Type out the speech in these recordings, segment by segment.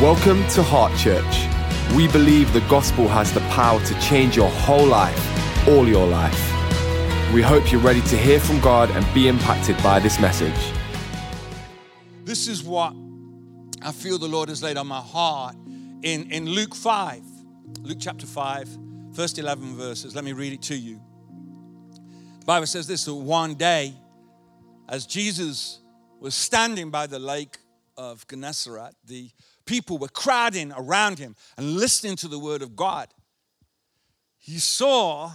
Welcome to Heart Church. We believe the gospel has the power to change your whole life, all your life. We hope you're ready to hear from God and be impacted by this message. This is what I feel the Lord has laid on my heart in, in Luke 5, Luke chapter 5, first 11 verses. Let me read it to you. The Bible says this that one day, as Jesus was standing by the lake of Gennesaret, the people were crowding around him and listening to the word of God. He saw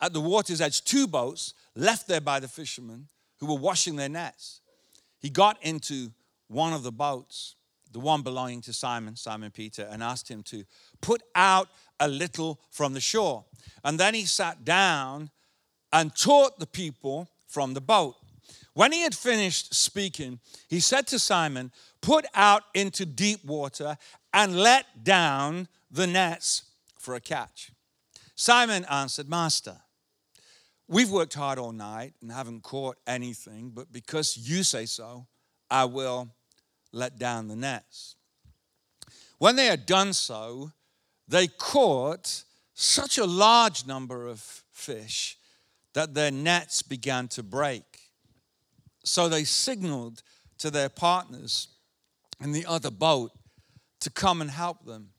at the water's edge two boats left there by the fishermen who were washing their nets. He got into one of the boats, the one belonging to Simon, Simon Peter, and asked him to put out a little from the shore. And then he sat down and taught the people from the boat. When he had finished speaking, he said to Simon, Put out into deep water and let down the nets for a catch. Simon answered, Master, we've worked hard all night and haven't caught anything, but because you say so, I will let down the nets. When they had done so, they caught such a large number of fish that their nets began to break. So they signaled to their partners in the other boat to come and help them.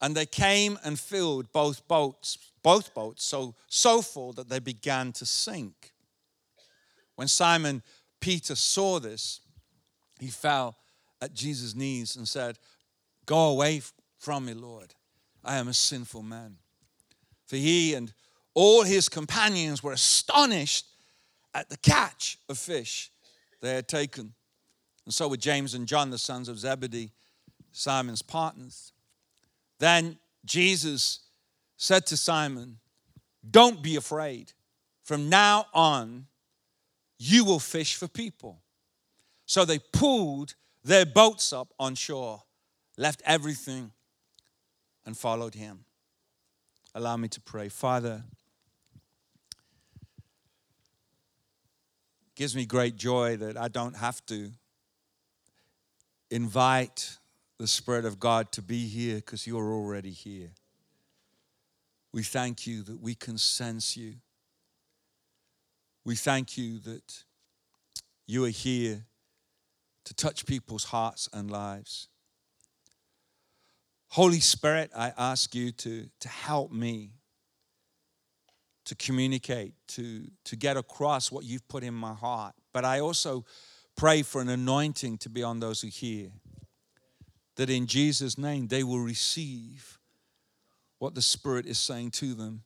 And they came and filled both boats, both boats, so, so full that they began to sink. When Simon Peter saw this, he fell at Jesus' knees and said, Go away from me, Lord. I am a sinful man. For he and all his companions were astonished at the catch of fish they had taken. And so were James and John, the sons of Zebedee, Simon's partners. Then Jesus said to Simon, Don't be afraid. From now on, you will fish for people. So they pulled their boats up on shore, left everything, and followed him. Allow me to pray. Father, gives me great joy that I don't have to invite the Spirit of God to be here because you're already here. We thank you that we can sense you. We thank you that you are here to touch people's hearts and lives. Holy Spirit, I ask you to, to help me to communicate, to, to get across what you've put in my heart. But I also pray for an anointing to be on those who hear, that in Jesus' name they will receive what the Spirit is saying to them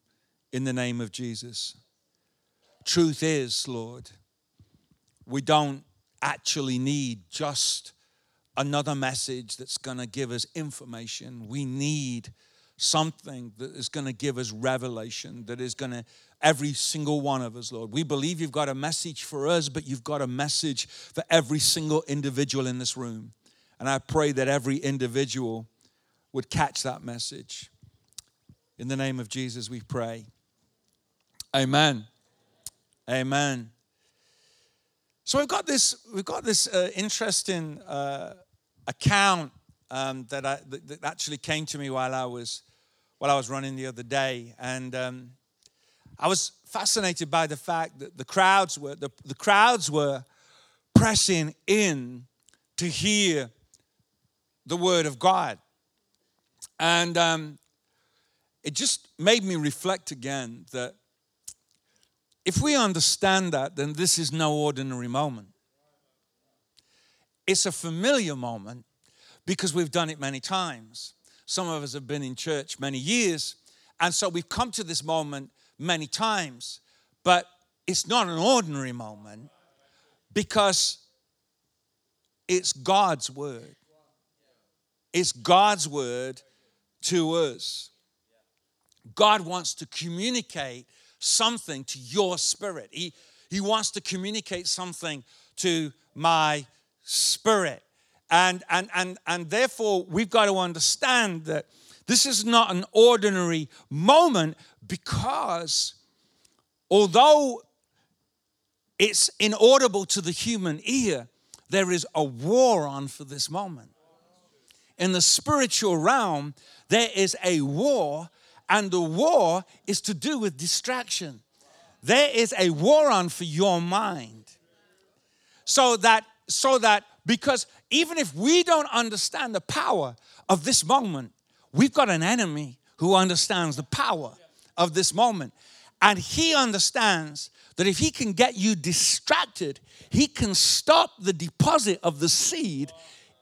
in the name of Jesus. Truth is, Lord, we don't actually need just another message that's going to give us information. We need something that is going to give us revelation, that is going to, every single one of us, Lord. We believe you've got a message for us, but you've got a message for every single individual in this room. And I pray that every individual would catch that message. In the name of Jesus, we pray. Amen. Amen. So we've got this, we've got this uh, interesting uh, account um, that, I, that, that, actually came to me while I was while I was running the other day, and um, I was fascinated by the fact that the crowds were the, the crowds were pressing in to hear the word of God, and um, it just made me reflect again that if we understand that, then this is no ordinary moment. It's a familiar moment because we've done it many times. Some of us have been in church many years, and so we've come to this moment many times. But it's not an ordinary moment because it's God's word. It's God's word to us. God wants to communicate something to your spirit. He, he wants to communicate something to my spirit. And, and, and, and therefore, we've got to understand that this is not an ordinary moment because although it's inaudible to the human ear, there is a war on for this moment. in the spiritual realm, there is a war, and the war is to do with distraction. There is a war on for your mind. So that, so that, because even if we don't understand the power of this moment, we've got an enemy who understands the power of this moment. And he understands that if he can get you distracted, he can stop the deposit of the seed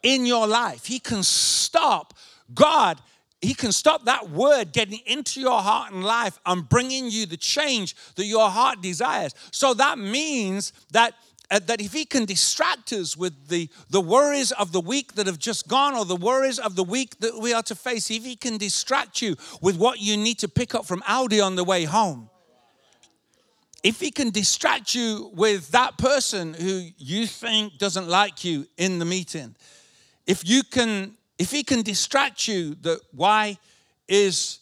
in your life. He can stop God. He can stop that word getting into your heart and life and bringing you the change that your heart desires. So that means that Uh, that if he can distract us with the, the worries of the week that have just gone or the worries of the week that we are to face, if he can distract you with what you need to pick up from Aldi on the way home, if he can distract you with that person who you think doesn't like you in the meeting, if you can, if he can distract you that why is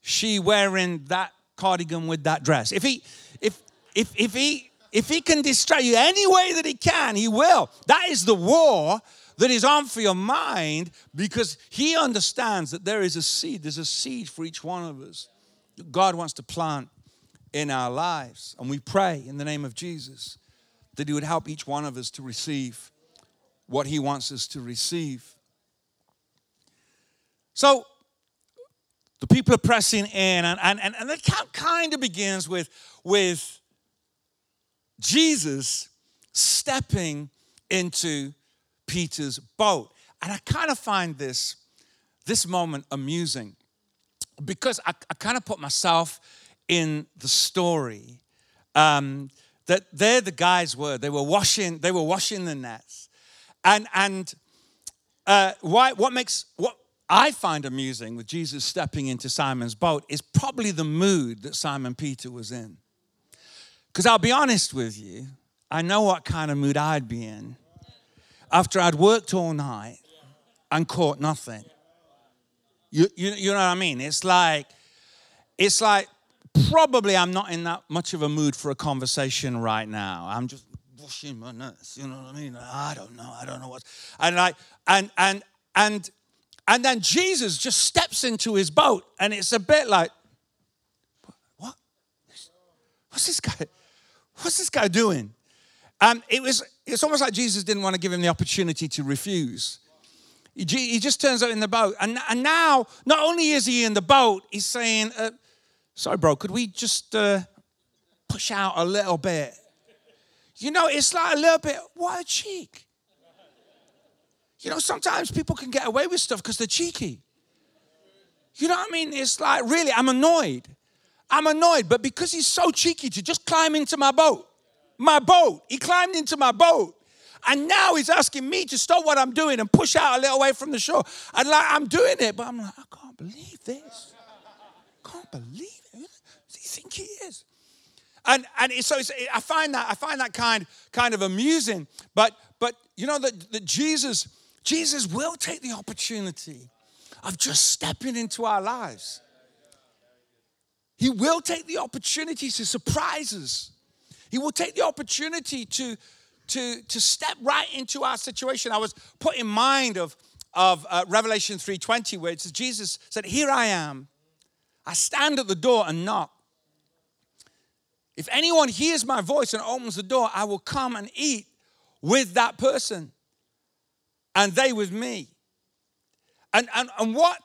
she wearing that cardigan with that dress? If he, if if if he if he can distract you any way that he can, he will. That is the war that is on for your mind because he understands that there is a seed. There's a seed for each one of us that God wants to plant in our lives. And we pray in the name of Jesus that he would help each one of us to receive what he wants us to receive. So the people are pressing in, and, and, and, the count kind of begins with, with Jesus stepping into Peter's boat. And I kind of find this, this moment amusing because I, I kind of put myself in the story. Um, that there the guys were. They were washing, they were washing the nets. And and uh, why what makes what I find amusing with Jesus stepping into Simon's boat is probably the mood that Simon Peter was in. Because I'll be honest with you, I know what kind of mood I'd be in after I'd worked all night and caught nothing. You, you, you know what I mean? It's like, it's like probably I'm not in that much of a mood for a conversation right now. I'm just washing my nuts, you know what I mean? I don't know, I don't know what. And like, and and and and then Jesus just steps into his boat, and it's a bit like, what? What's this guy? What's this guy doing? Um, it was, it's almost like Jesus didn't want to give him the opportunity to refuse. He, he just turns out in the boat. And, and now, not only is he in the boat, he's saying, uh, Sorry, bro, could we just uh, push out a little bit? You know, it's like a little bit, what a cheek. You know, sometimes people can get away with stuff because they're cheeky. You know what I mean? It's like, really, I'm annoyed. I'm annoyed, but because he's so cheeky to just climb into my boat, my boat, he climbed into my boat. And now he's asking me to stop what I'm doing and push out a little way from the shore. And like I'm doing it, but I'm like, I can't believe this. Can't believe it. Who does he think he is? And and so I find that I find that kind kind of amusing. But but you know that, that Jesus Jesus will take the opportunity of just stepping into our lives. He will take the opportunity to surprise us. He will take the opportunity to, to, to step right into our situation. I was put in mind of, of uh, Revelation 3.20 where it says, Jesus said, here I am. I stand at the door and knock. If anyone hears my voice and opens the door, I will come and eat with that person and they with me. And, and, and what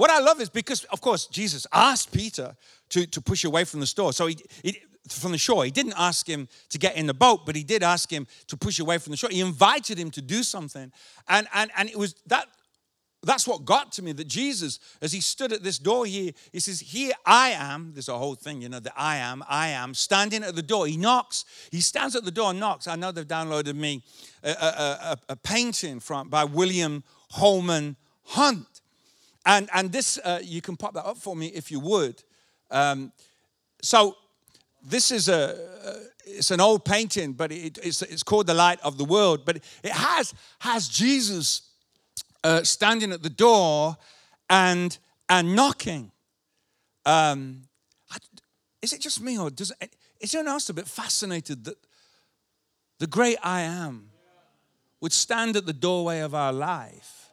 what I love is because, of course, Jesus asked Peter to, to push away from the store. So he, he, from the shore. He didn't ask him to get in the boat, but he did ask him to push away from the shore. He invited him to do something. And, and, and it was that that's what got to me that Jesus, as he stood at this door here, he says, Here I am. There's a whole thing, you know, that I am, I am, standing at the door. He knocks. He stands at the door and knocks. I know they've downloaded me a, a, a, a painting from by William Holman Hunt. And, and this, uh, you can pop that up for me if you would. Um, so this is a, uh, it's an old painting, but it, it's, it's called The Light of the World. But it has, has Jesus uh, standing at the door and, and knocking. Um, is it just me or does it, is anyone else a bit fascinated that the great I am would stand at the doorway of our life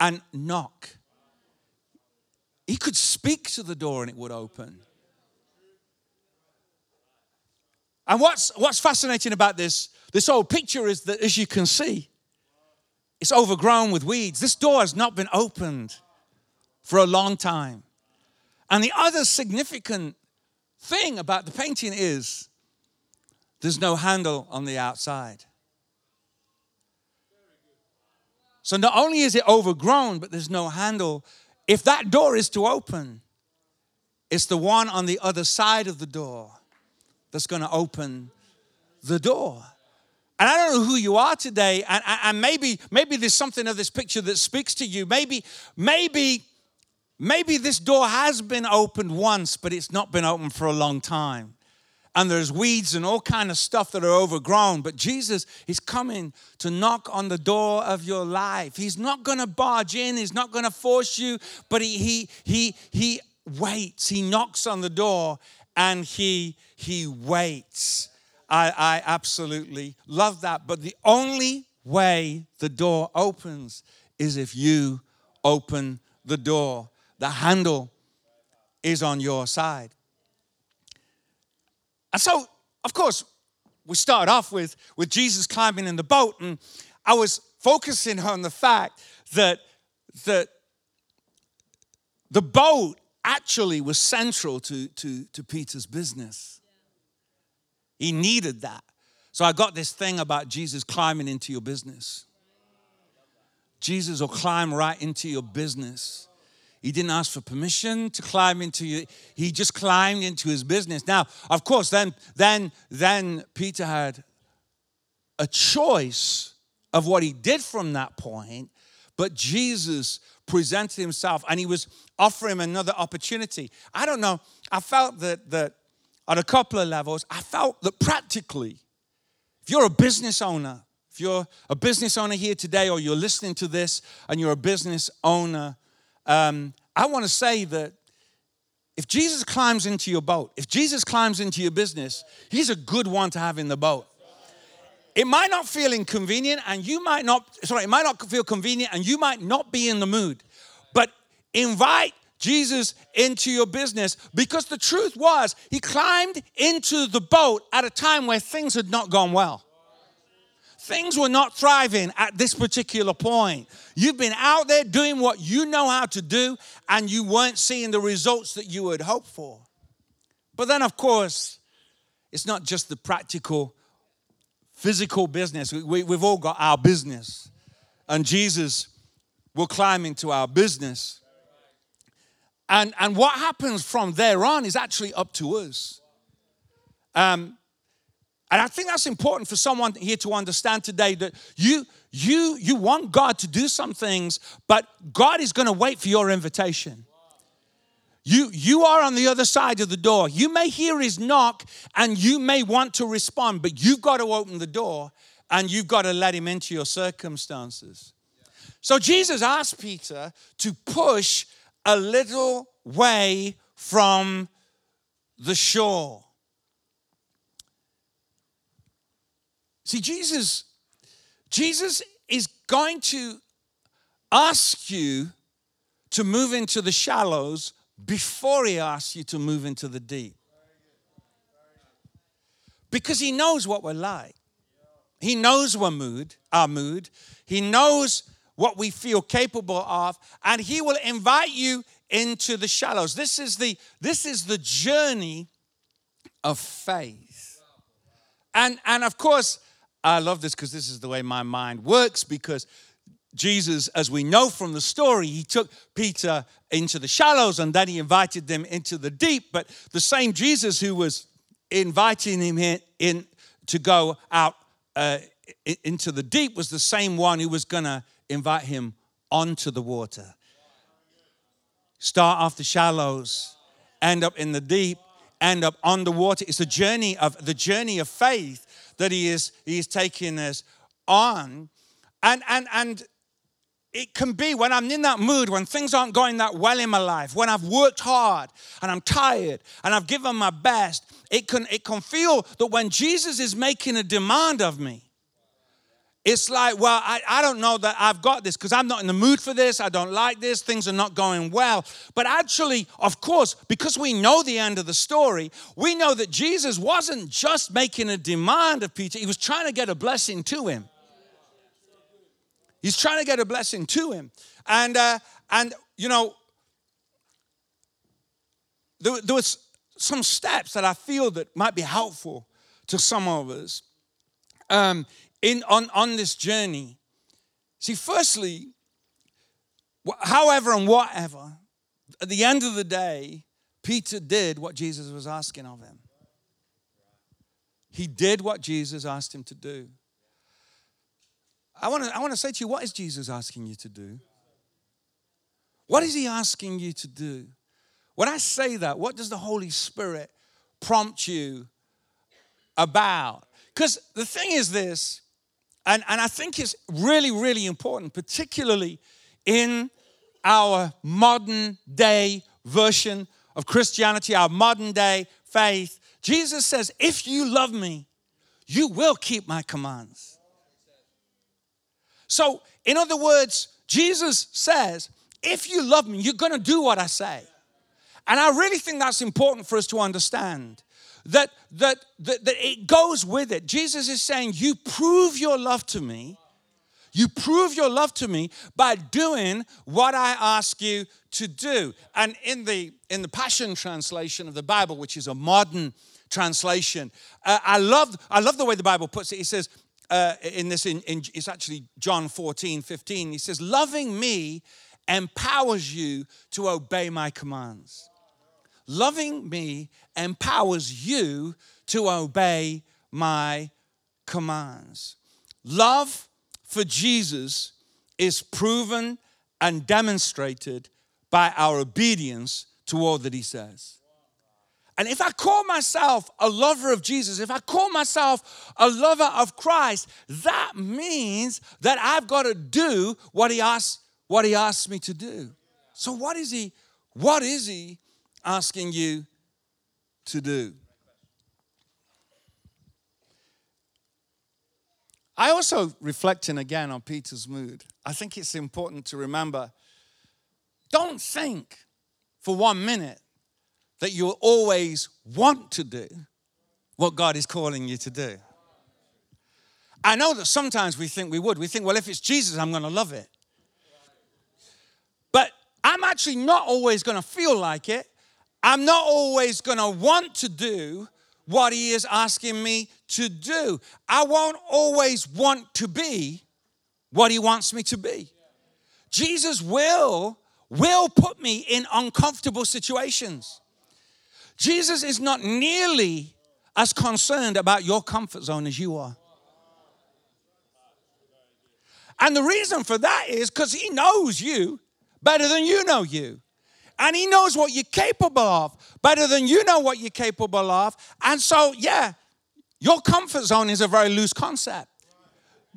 and knock. He could speak to the door and it would open. And what's, what's fascinating about this, this old picture is that, as you can see, it's overgrown with weeds. This door has not been opened for a long time. And the other significant thing about the painting is there's no handle on the outside. So not only is it overgrown, but there's no handle. If that door is to open, it's the one on the other side of the door that's going to open the door. And I don't know who you are today, and, and maybe maybe there's something of this picture that speaks to you. Maybe maybe maybe this door has been opened once, but it's not been opened for a long time. And there's weeds and all kind of stuff that are overgrown. But Jesus is coming to knock on the door of your life. He's not going to barge in. He's not going to force you. But he he he he waits. He knocks on the door and he he waits. I, I absolutely love that. But the only way the door opens is if you open the door. The handle is on your side. And so, of course, we start off with, with Jesus climbing in the boat, and I was focusing on the fact that, that the boat actually was central to, to, to Peter's business. He needed that. So I got this thing about Jesus climbing into your business. Jesus will climb right into your business. He didn't ask for permission to climb into you. He just climbed into his business. Now, of course, then, then, then Peter had a choice of what he did from that point, but Jesus presented himself and he was offering him another opportunity. I don't know. I felt that that on a couple of levels, I felt that practically, if you're a business owner, if you're a business owner here today or you're listening to this and you're a business owner, um, I want to say that if Jesus climbs into your boat, if Jesus climbs into your business, he's a good one to have in the boat. It might not feel inconvenient and you might not, sorry, it might not feel convenient and you might not be in the mood, but invite Jesus into your business because the truth was he climbed into the boat at a time where things had not gone well. Things were not thriving at this particular point. You've been out there doing what you know how to do, and you weren't seeing the results that you had hoped for. But then, of course, it's not just the practical, physical business. We, have all got our business, and Jesus will climb into our business. And, and what happens from there on is actually up to us. Um, and I think that's important for someone here to understand today that you, you, you want God to do some things, but God is going to wait for your invitation. You, you are on the other side of the door. You may hear his knock and you may want to respond, but you've got to open the door and you've got to let him into your circumstances. So Jesus asked Peter to push a little way from the shore. See, Jesus, Jesus is going to ask you to move into the shallows before he asks you to move into the deep. Because he knows what we're like. He knows our mood, our mood. He knows what we feel capable of, and He will invite you into the shallows. This is the, this is the journey of faith. And, and of course, I love this because this is the way my mind works because Jesus, as we know from the story, he took Peter into the shallows and then he invited them into the deep. But the same Jesus who was inviting him in, in to go out uh, into the deep was the same one who was going to invite him onto the water. Start off the shallows, end up in the deep, end up on the water. It's a journey of the journey of faith that he is he is taking us on. And and and it can be when I'm in that mood, when things aren't going that well in my life, when I've worked hard and I'm tired and I've given my best, it can, it can feel that when Jesus is making a demand of me, it's like, well, I, I don't know that I've got this because I'm not in the mood for this. I don't like this. Things are not going well. But actually, of course, because we know the end of the story, we know that Jesus wasn't just making a demand of Peter, he was trying to get a blessing to him. He's trying to get a blessing to him. And, uh, and you know, there, there was some steps that I feel that might be helpful to some of us um, in, on, on this journey. See, firstly, however and whatever, at the end of the day, Peter did what Jesus was asking of him. He did what Jesus asked him to do. I want to I want to say to you, what is Jesus asking you to do? What is he asking you to do? When I say that, what does the Holy Spirit prompt you about? Because the thing is this, and, and I think it's really, really important, particularly in our modern day version of Christianity, our modern day faith. Jesus says, If you love me, you will keep my commands. So, in other words, Jesus says, if you love me, you're going to do what I say. And I really think that's important for us to understand. That, that, that, that it goes with it. Jesus is saying, You prove your love to me. You prove your love to me by doing what I ask you to do. And in the in the Passion translation of the Bible, which is a modern translation, uh, I love I love the way the Bible puts it. He says, uh, in this, in, in, it's actually John 14, 15. He says, Loving me empowers you to obey my commands. Loving me empowers you to obey my commands. Love for Jesus is proven and demonstrated by our obedience to all that he says. And if I call myself a lover of Jesus, if I call myself a lover of Christ, that means that I've got to do what he asks, what he asks me to do. So what is he, what is he asking you to do? I also reflecting again on Peter's mood. I think it's important to remember don't think for one minute that you'll always want to do what God is calling you to do. I know that sometimes we think we would. We think, well, if it's Jesus, I'm going to love it. But I'm actually not always going to feel like it. I'm not always going to want to do what He is asking me to do. I won't always want to be what He wants me to be. Jesus will will put me in uncomfortable situations. Jesus is not nearly as concerned about your comfort zone as you are. And the reason for that is because he knows you better than you know you. And he knows what you're capable of better than you know what you're capable of. And so, yeah, your comfort zone is a very loose concept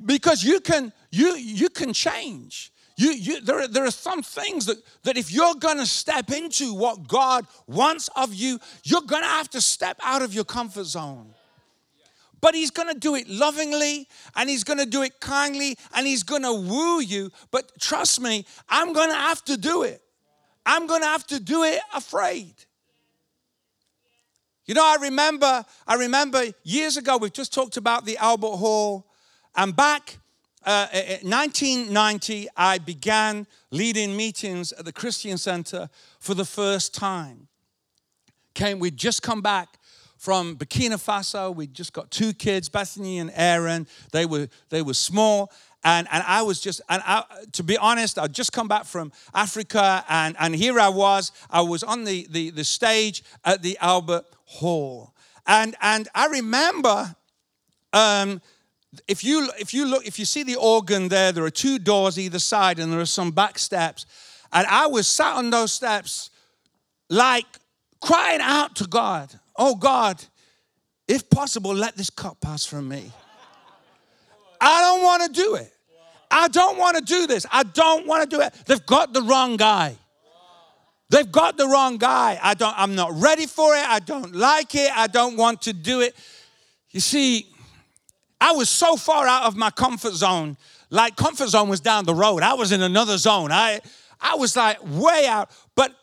because you can you you can change you, you, there, there are some things that, that if you're going to step into what God wants of you, you're going to have to step out of your comfort zone. But He's going to do it lovingly and He's going to do it kindly and He's going to woo you. But trust me, I'm going to have to do it. I'm going to have to do it afraid. You know, I remember, I remember years ago, we've just talked about the Albert Hall, and back uh, 1990, I began leading meetings at the Christian Center for the first time. Came, we'd just come back from Burkina Faso. We'd just got two kids, Bethany and Aaron. They were, they were small. And, and I was just, and I, to be honest, I'd just come back from Africa, and, and here I was. I was on the, the, the stage at the Albert Hall. And, and I remember um, if you if you look if you see the organ there there are two doors either side and there are some back steps and i was sat on those steps like crying out to god oh god if possible let this cup pass from me i don't want to do it i don't want to do this i don't want to do it they've got the wrong guy they've got the wrong guy i don't i'm not ready for it i don't like it i don't want to do it you see I was so far out of my comfort zone. Like comfort zone was down the road. I was in another zone. I I was like way out. But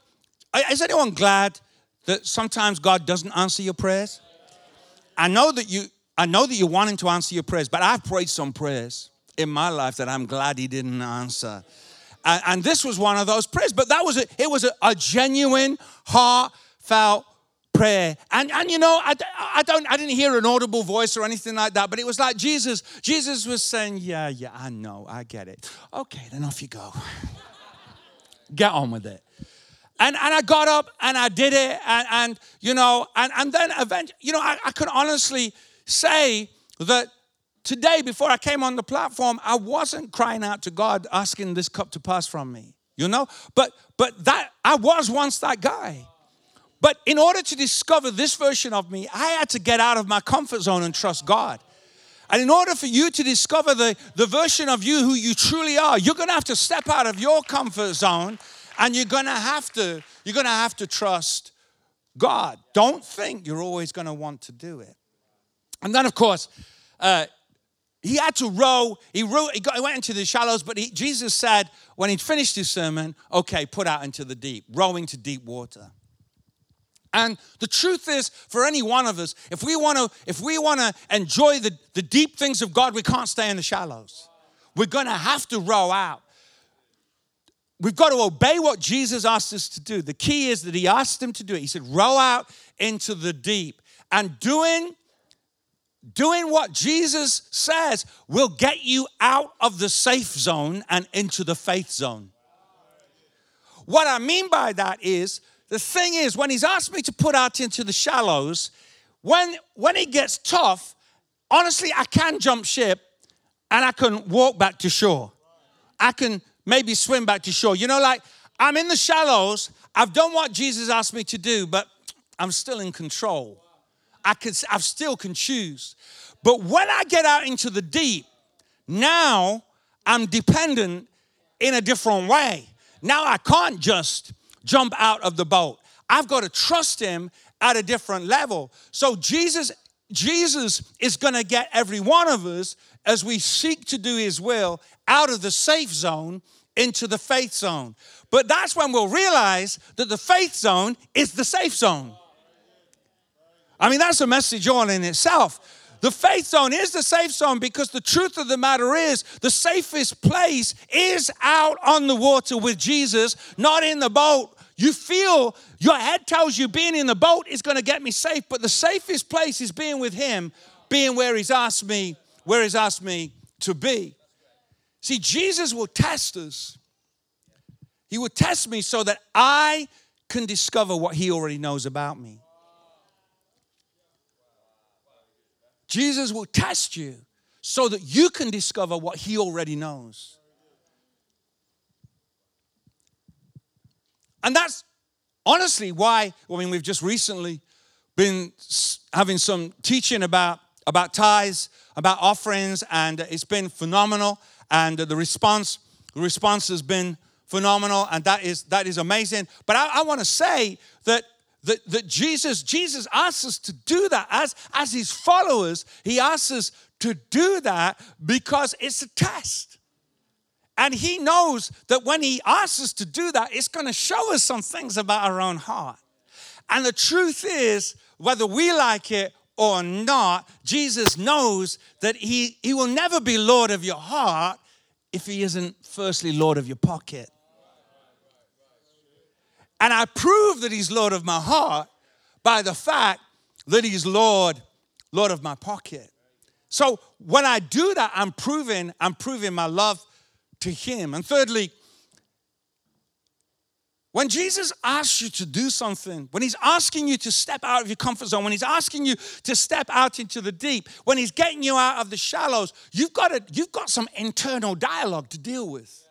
is anyone glad that sometimes God doesn't answer your prayers? I know that you I know that you're wanting to answer your prayers, but I've prayed some prayers in my life that I'm glad he didn't answer. And, and this was one of those prayers, but that was a, it was a, a genuine, heartfelt prayer. And, and you know, I, I, don't, I didn't hear an audible voice or anything like that, but it was like Jesus, Jesus was saying, yeah, yeah, I know, I get it. Okay, then off you go. Get on with it. And, and I got up and I did it. And, and you know, and, and then eventually, you know, I, I could honestly say that today, before I came on the platform, I wasn't crying out to God asking this cup to pass from me. You know? But but that I was once that guy. But in order to discover this version of me, I had to get out of my comfort zone and trust God. And in order for you to discover the, the version of you who you truly are, you're gonna have to step out of your comfort zone and you're gonna have to, you're gonna have to trust God. Don't think you're always gonna want to do it. And then, of course, uh, he had to row. He, row, he, got, he went into the shallows, but he, Jesus said when he'd finished his sermon, okay, put out into the deep, rowing to deep water. And the truth is, for any one of us, if we want to, if we want to enjoy the, the deep things of God, we can't stay in the shallows. We're going to have to row out. We've got to obey what Jesus asked us to do. The key is that he asked him to do it. He said, row out into the deep. And doing doing what Jesus says will get you out of the safe zone and into the faith zone. What I mean by that is the thing is, when he's asked me to put out into the shallows, when, when it gets tough, honestly, I can jump ship and I can walk back to shore. I can maybe swim back to shore. You know, like I'm in the shallows, I've done what Jesus asked me to do, but I'm still in control. I can, I still can choose. But when I get out into the deep, now I'm dependent in a different way. Now I can't just jump out of the boat. I've got to trust him at a different level. So Jesus Jesus is going to get every one of us as we seek to do his will out of the safe zone into the faith zone. But that's when we'll realize that the faith zone is the safe zone. I mean, that's a message all in itself. The faith zone is the safe zone because the truth of the matter is the safest place is out on the water with Jesus, not in the boat. You feel your head tells you being in the boat is going to get me safe, but the safest place is being with Him, being where He's asked me, where He's asked me to be. See, Jesus will test us. He will test me so that I can discover what He already knows about me. Jesus will test you so that you can discover what he already knows. And that's honestly why, I mean, we've just recently been having some teaching about, about tithes, about offerings, and it's been phenomenal. And the response, the response has been phenomenal, and that is that is amazing. But I, I want to say that that, that Jesus, Jesus asks us to do that as, as his followers. He asks us to do that because it's a test. And he knows that when he asks us to do that, it's going to show us some things about our own heart. And the truth is, whether we like it or not, Jesus knows that he, he will never be Lord of your heart if he isn't firstly Lord of your pocket. And I prove that he's Lord of my heart by the fact that he's Lord, Lord of my pocket. So when I do that, I'm proving, I'm proving my love to him. And thirdly, when Jesus asks you to do something, when he's asking you to step out of your comfort zone, when he's asking you to step out into the deep, when he's getting you out of the shallows, you've got, a, you've got some internal dialogue to deal with.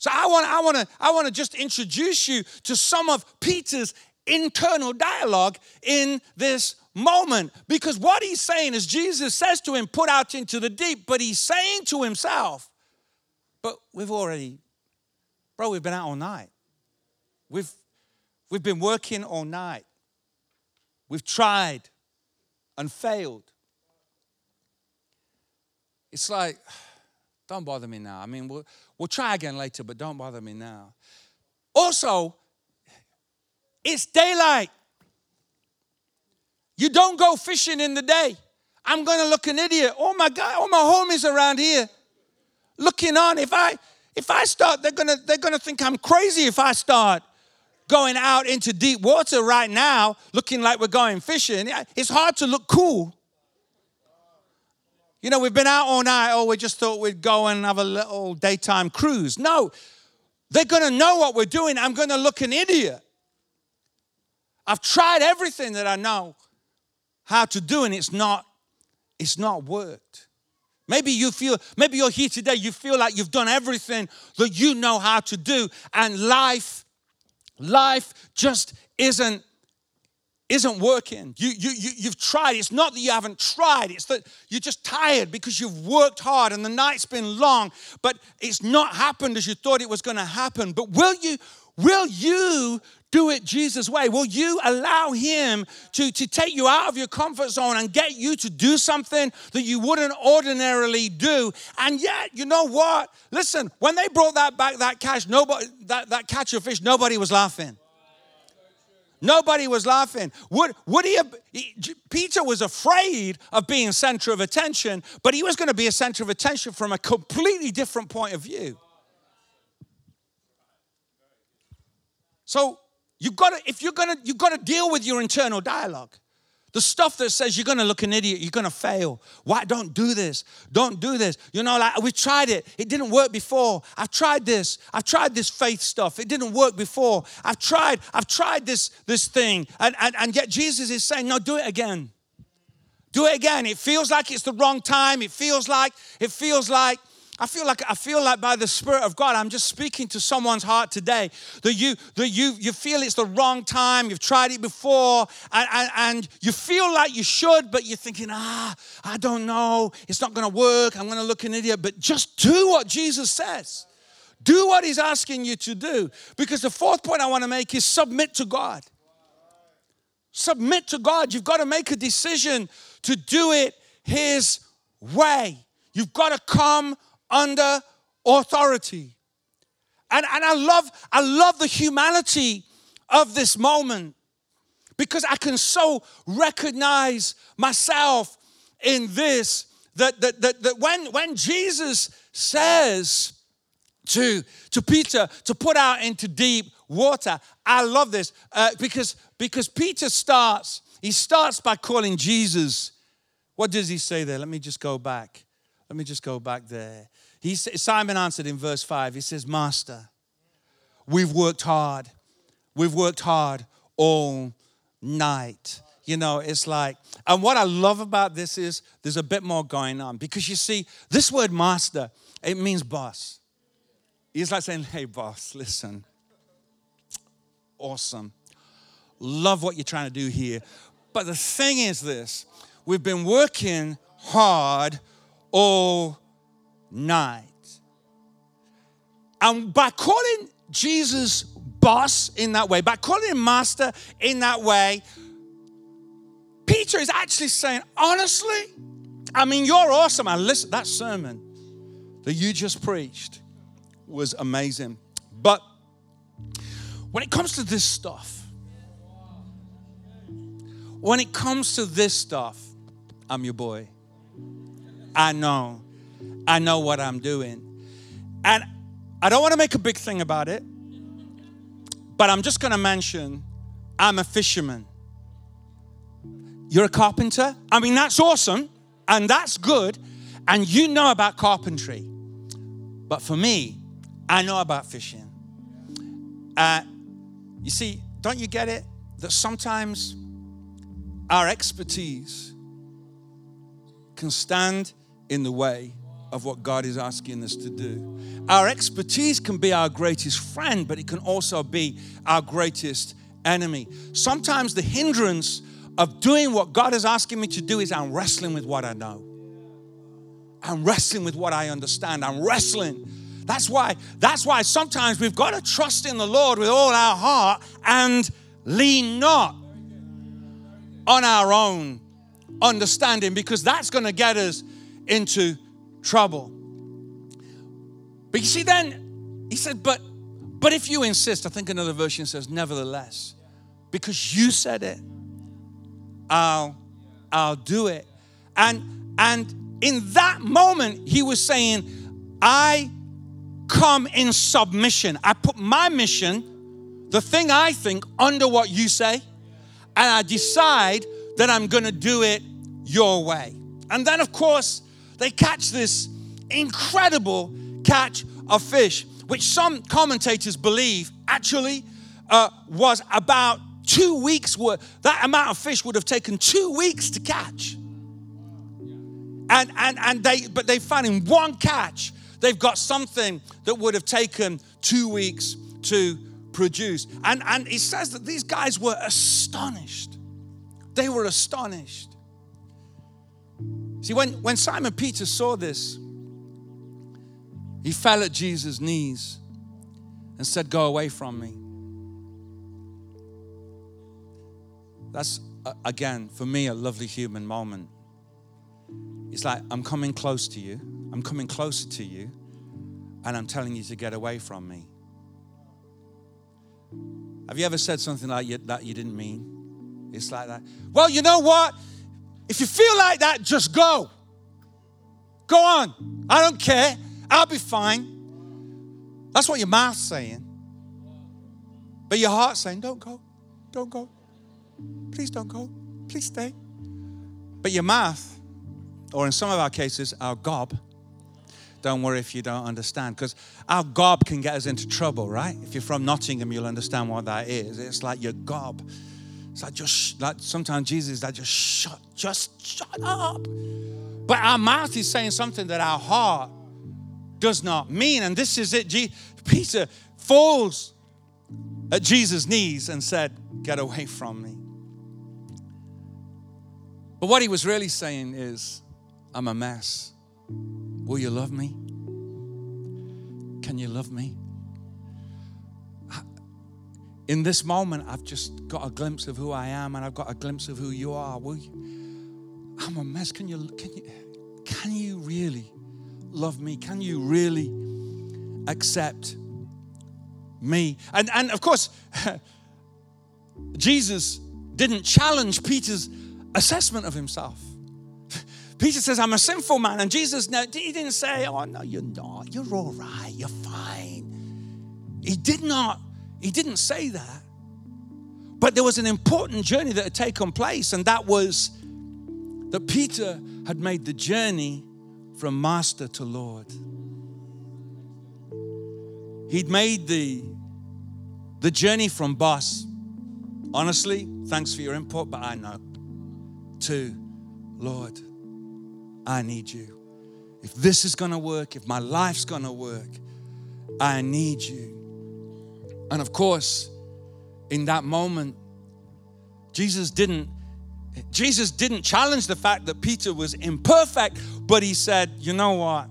So I want, I want to, I want to just introduce you to some of Peter's internal dialogue in this moment. Because what he's saying is Jesus says to him, put out into the deep, but he's saying to himself, but we've already, bro, we've been out all night. We've we've been working all night. We've tried and failed. it's like, don't bother me now. I mean, we'll, we'll try again later, but don't bother me now. Also, it's daylight. You don't go fishing in the day. I'm going to look an idiot. Oh my God, all my homies around here looking on. If I if I start, they're gonna they're gonna think I'm crazy if I start going out into deep water right now, looking like we're going fishing. It's hard to look cool. You know, we've been out all night. or we just thought we'd go and have a little daytime cruise. No, they're going to know what we're doing. I'm going to look an idiot. I've tried everything that I know how to do, and it's not, it's not worked. Maybe you feel, maybe you're here today, you feel like you've done everything that you know how to do, and life, life just isn't isn't working. You, you, you, you've tried. It's not that you haven't tried, it's that you're just tired because you've worked hard and the night's been long, but it's not happened as you thought it was going to happen. But will you, will you do it Jesus' way? Will you allow Him to, to take you out of your comfort zone and get you to do something that you wouldn't ordinarily do? And yet, you know what? Listen, when they brought that back, that catch, nobody, that, that catch of fish, nobody was laughing. Nobody was laughing. Would, would he, have, he Peter was afraid of being center of attention, but he was going to be a center of attention from a completely different point of view. So you've got to, if you're going to, you've got to deal with your internal dialogue. The stuff that says you're gonna look an idiot, you're gonna fail. Why don't do this? Don't do this. You know, like we tried it, it didn't work before. I've tried this, I've tried this faith stuff, it didn't work before. I've tried, I've tried this this thing, and, and, and yet Jesus is saying, No, do it again. Do it again. It feels like it's the wrong time. It feels like, it feels like I feel like I feel like by the Spirit of God, I'm just speaking to someone's heart today that you that you you feel it's the wrong time. You've tried it before, and, and, and you feel like you should, but you're thinking, ah, I don't know, it's not going to work. I'm going to look an idiot. But just do what Jesus says. Do what He's asking you to do. Because the fourth point I want to make is submit to God. Submit to God. You've got to make a decision to do it His way. You've got to come under authority. And, and I love I love the humanity of this moment because I can so recognize myself in this that, that, that, that when, when Jesus says to, to Peter to put out into deep water, I love this uh, because, because Peter starts, he starts by calling Jesus. What does he say there? Let me just go back. Let me just go back there. He, Simon answered in verse 5, he says, Master, we've worked hard. We've worked hard all night. You know, it's like, and what I love about this is there's a bit more going on because you see, this word master, it means boss. He's like saying, hey, boss, listen, awesome. Love what you're trying to do here. But the thing is this we've been working hard all night. And by calling Jesus boss in that way, by calling him master in that way, Peter is actually saying, honestly, I mean, you're awesome. And listen, that sermon that you just preached was amazing. But when it comes to this stuff, when it comes to this stuff, I'm your boy. I know I know what I'm doing. And I don't want to make a big thing about it, but I'm just going to mention I'm a fisherman. You're a carpenter? I mean, that's awesome and that's good, and you know about carpentry. But for me, I know about fishing. Uh, you see, don't you get it? That sometimes our expertise can stand in the way of what God is asking us to do. Our expertise can be our greatest friend, but it can also be our greatest enemy. Sometimes the hindrance of doing what God is asking me to do is I'm wrestling with what I know. I'm wrestling with what I understand. I'm wrestling. That's why that's why sometimes we've got to trust in the Lord with all our heart and lean not on our own understanding because that's going to get us into trouble. But you see, then he said, but but if you insist, I think another version says, nevertheless, because you said it, I'll I'll do it. And and in that moment, he was saying, I come in submission. I put my mission, the thing I think, under what you say, and I decide that I'm gonna do it your way. And then, of course, they catch this incredible catch of fish, which some commentators believe actually uh, was about two weeks worth. That amount of fish would have taken two weeks to catch. And, and, and they, but they found in one catch, they've got something that would have taken two weeks to produce. And, and it says that these guys were astonished. They were astonished. See, when, when Simon Peter saw this, he fell at Jesus' knees and said, Go away from me. That's, uh, again, for me, a lovely human moment. It's like, I'm coming close to you, I'm coming closer to you, and I'm telling you to get away from me. Have you ever said something like that you didn't mean? It's like that. Well, you know what? If you feel like that, just go. Go on. I don't care. I'll be fine. That's what your mouth's saying. But your heart's saying, don't go. Don't go. Please don't go. Please stay. But your mouth, or in some of our cases, our gob, don't worry if you don't understand, because our gob can get us into trouble, right? If you're from Nottingham, you'll understand what that is. It's like your gob. It's like just like sometimes Jesus is like just shut, just shut up. But our mouth is saying something that our heart does not mean. And this is it. Peter falls at Jesus' knees and said, Get away from me. But what he was really saying is, I'm a mess. Will you love me? Can you love me? In this moment, I've just got a glimpse of who I am and I've got a glimpse of who you are. Will you? I'm a mess. Can you, can you, can you really love me? Can you really accept me? And, and of course, Jesus didn't challenge Peter's assessment of himself. Peter says, I'm a sinful man. And Jesus, no, he didn't say, Oh, no, you're not. You're all right. You're fine. He did not he didn't say that. But there was an important journey that had taken place, and that was that Peter had made the journey from master to Lord. He'd made the, the journey from boss. Honestly, thanks for your input, but I know. To Lord, I need you. If this is gonna work, if my life's gonna work, I need you. And of course, in that moment, Jesus didn't Jesus didn't challenge the fact that Peter was imperfect, but he said, "You know what?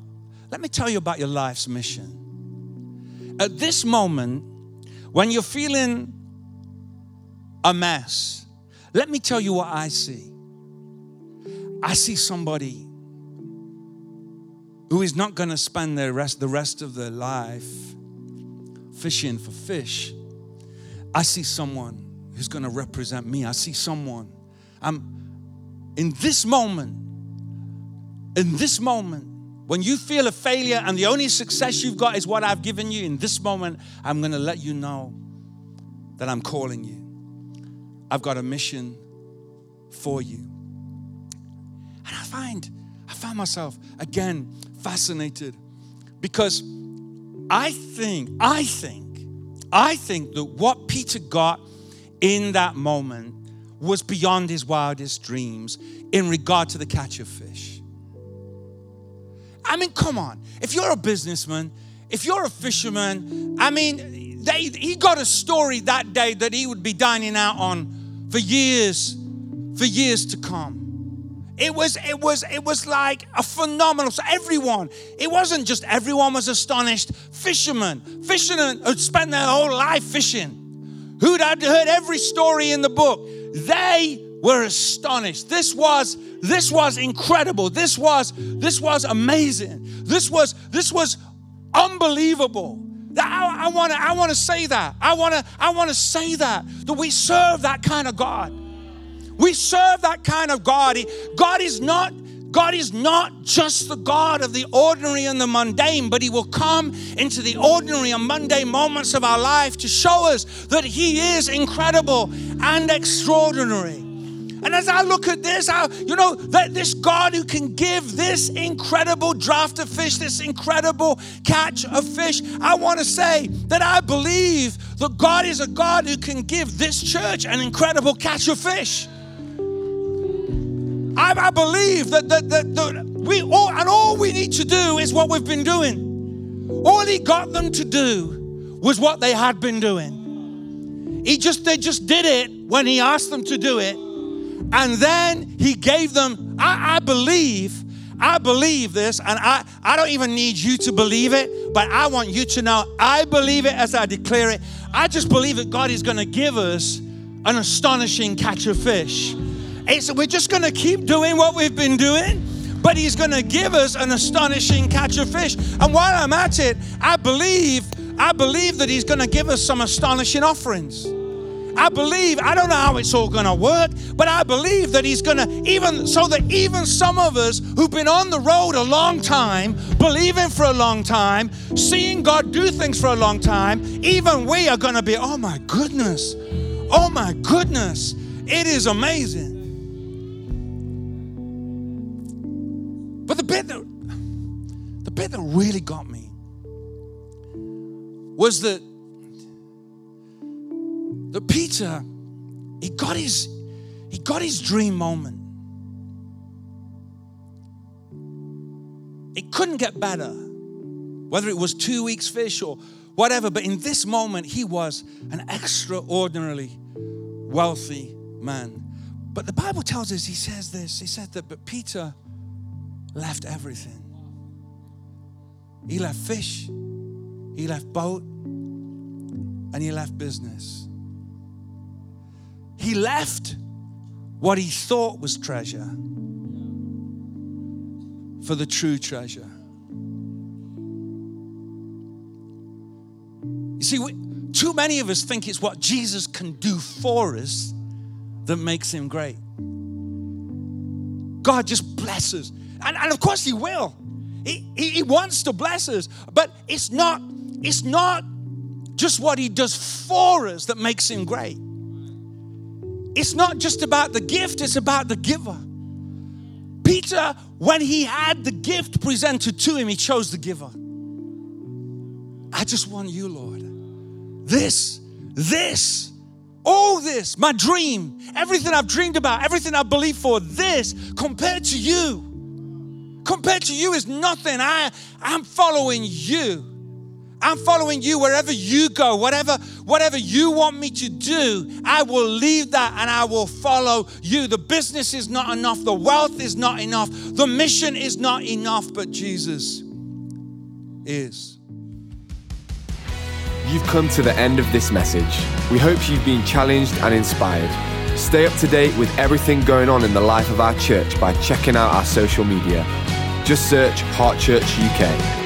Let me tell you about your life's mission. At this moment, when you're feeling a mess, let me tell you what I see. I see somebody who is not going to spend the rest, the rest of their life fishing for fish, I see someone who's going to represent me. I see someone. I'm in this moment, in this moment, when you feel a failure and the only success you've got is what I've given you, in this moment, I'm going to let you know that I'm calling you. I've got a mission for you. And I find, I find myself again fascinated because I think, I think, I think that what Peter got in that moment was beyond his wildest dreams in regard to the catch of fish. I mean, come on. If you're a businessman, if you're a fisherman, I mean, they, he got a story that day that he would be dining out on for years, for years to come. It was, it was, it was like a phenomenal. So everyone, it wasn't just everyone was astonished. Fishermen, fishermen who'd spent their whole life fishing, who'd had heard every story in the book, they were astonished. This was this was incredible. This was this was amazing. This was this was unbelievable. I, want to I want to say that. I want to I want to say that that we serve that kind of God. We serve that kind of God. God is not God is not just the God of the ordinary and the mundane, but He will come into the ordinary and mundane moments of our life to show us that He is incredible and extraordinary. And as I look at this, I, you know, that this God who can give this incredible draft of fish, this incredible catch of fish, I want to say that I believe that God is a God who can give this church an incredible catch of fish. I, I believe that, that, that, that we all, and all we need to do is what we've been doing. All he got them to do was what they had been doing. He just, they just did it when he asked them to do it. And then he gave them, I, I believe, I believe this, and I, I don't even need you to believe it, but I want you to know I believe it as I declare it. I just believe that God is going to give us an astonishing catch of fish. It's, we're just going to keep doing what we've been doing, but He's going to give us an astonishing catch of fish. And while I'm at it, I believe, I believe that He's going to give us some astonishing offerings. I believe, I don't know how it's all going to work, but I believe that He's going to, even so that even some of us who've been on the road a long time, believing for a long time, seeing God do things for a long time, even we are going to be, oh my goodness, oh my goodness, it is amazing. But the bit that the bit that really got me was that that Peter he got his he got his dream moment. It couldn't get better. Whether it was two weeks fish or whatever, but in this moment he was an extraordinarily wealthy man. But the Bible tells us, he says this, he said that, but Peter left everything. He left fish, he left boat, and he left business. He left what he thought was treasure for the true treasure. You see, we, too many of us think it's what Jesus can do for us that makes him great. God just blesses. And, and of course he will. He, he, he wants to bless us. But it's not, it's not just what he does for us that makes him great. It's not just about the gift, it's about the giver. Peter, when he had the gift presented to him, he chose the giver. I just want you, Lord. This, this, all this, my dream, everything I've dreamed about, everything I believe for, this compared to you compared to you is nothing. I, I'm following you. I'm following you wherever you go, whatever, whatever you want me to do, I will leave that and I will follow you. The business is not enough, the wealth is not enough, the mission is not enough, but Jesus is. You've come to the end of this message. We hope you've been challenged and inspired. Stay up to date with everything going on in the life of our church by checking out our social media. Just search Heart Church UK.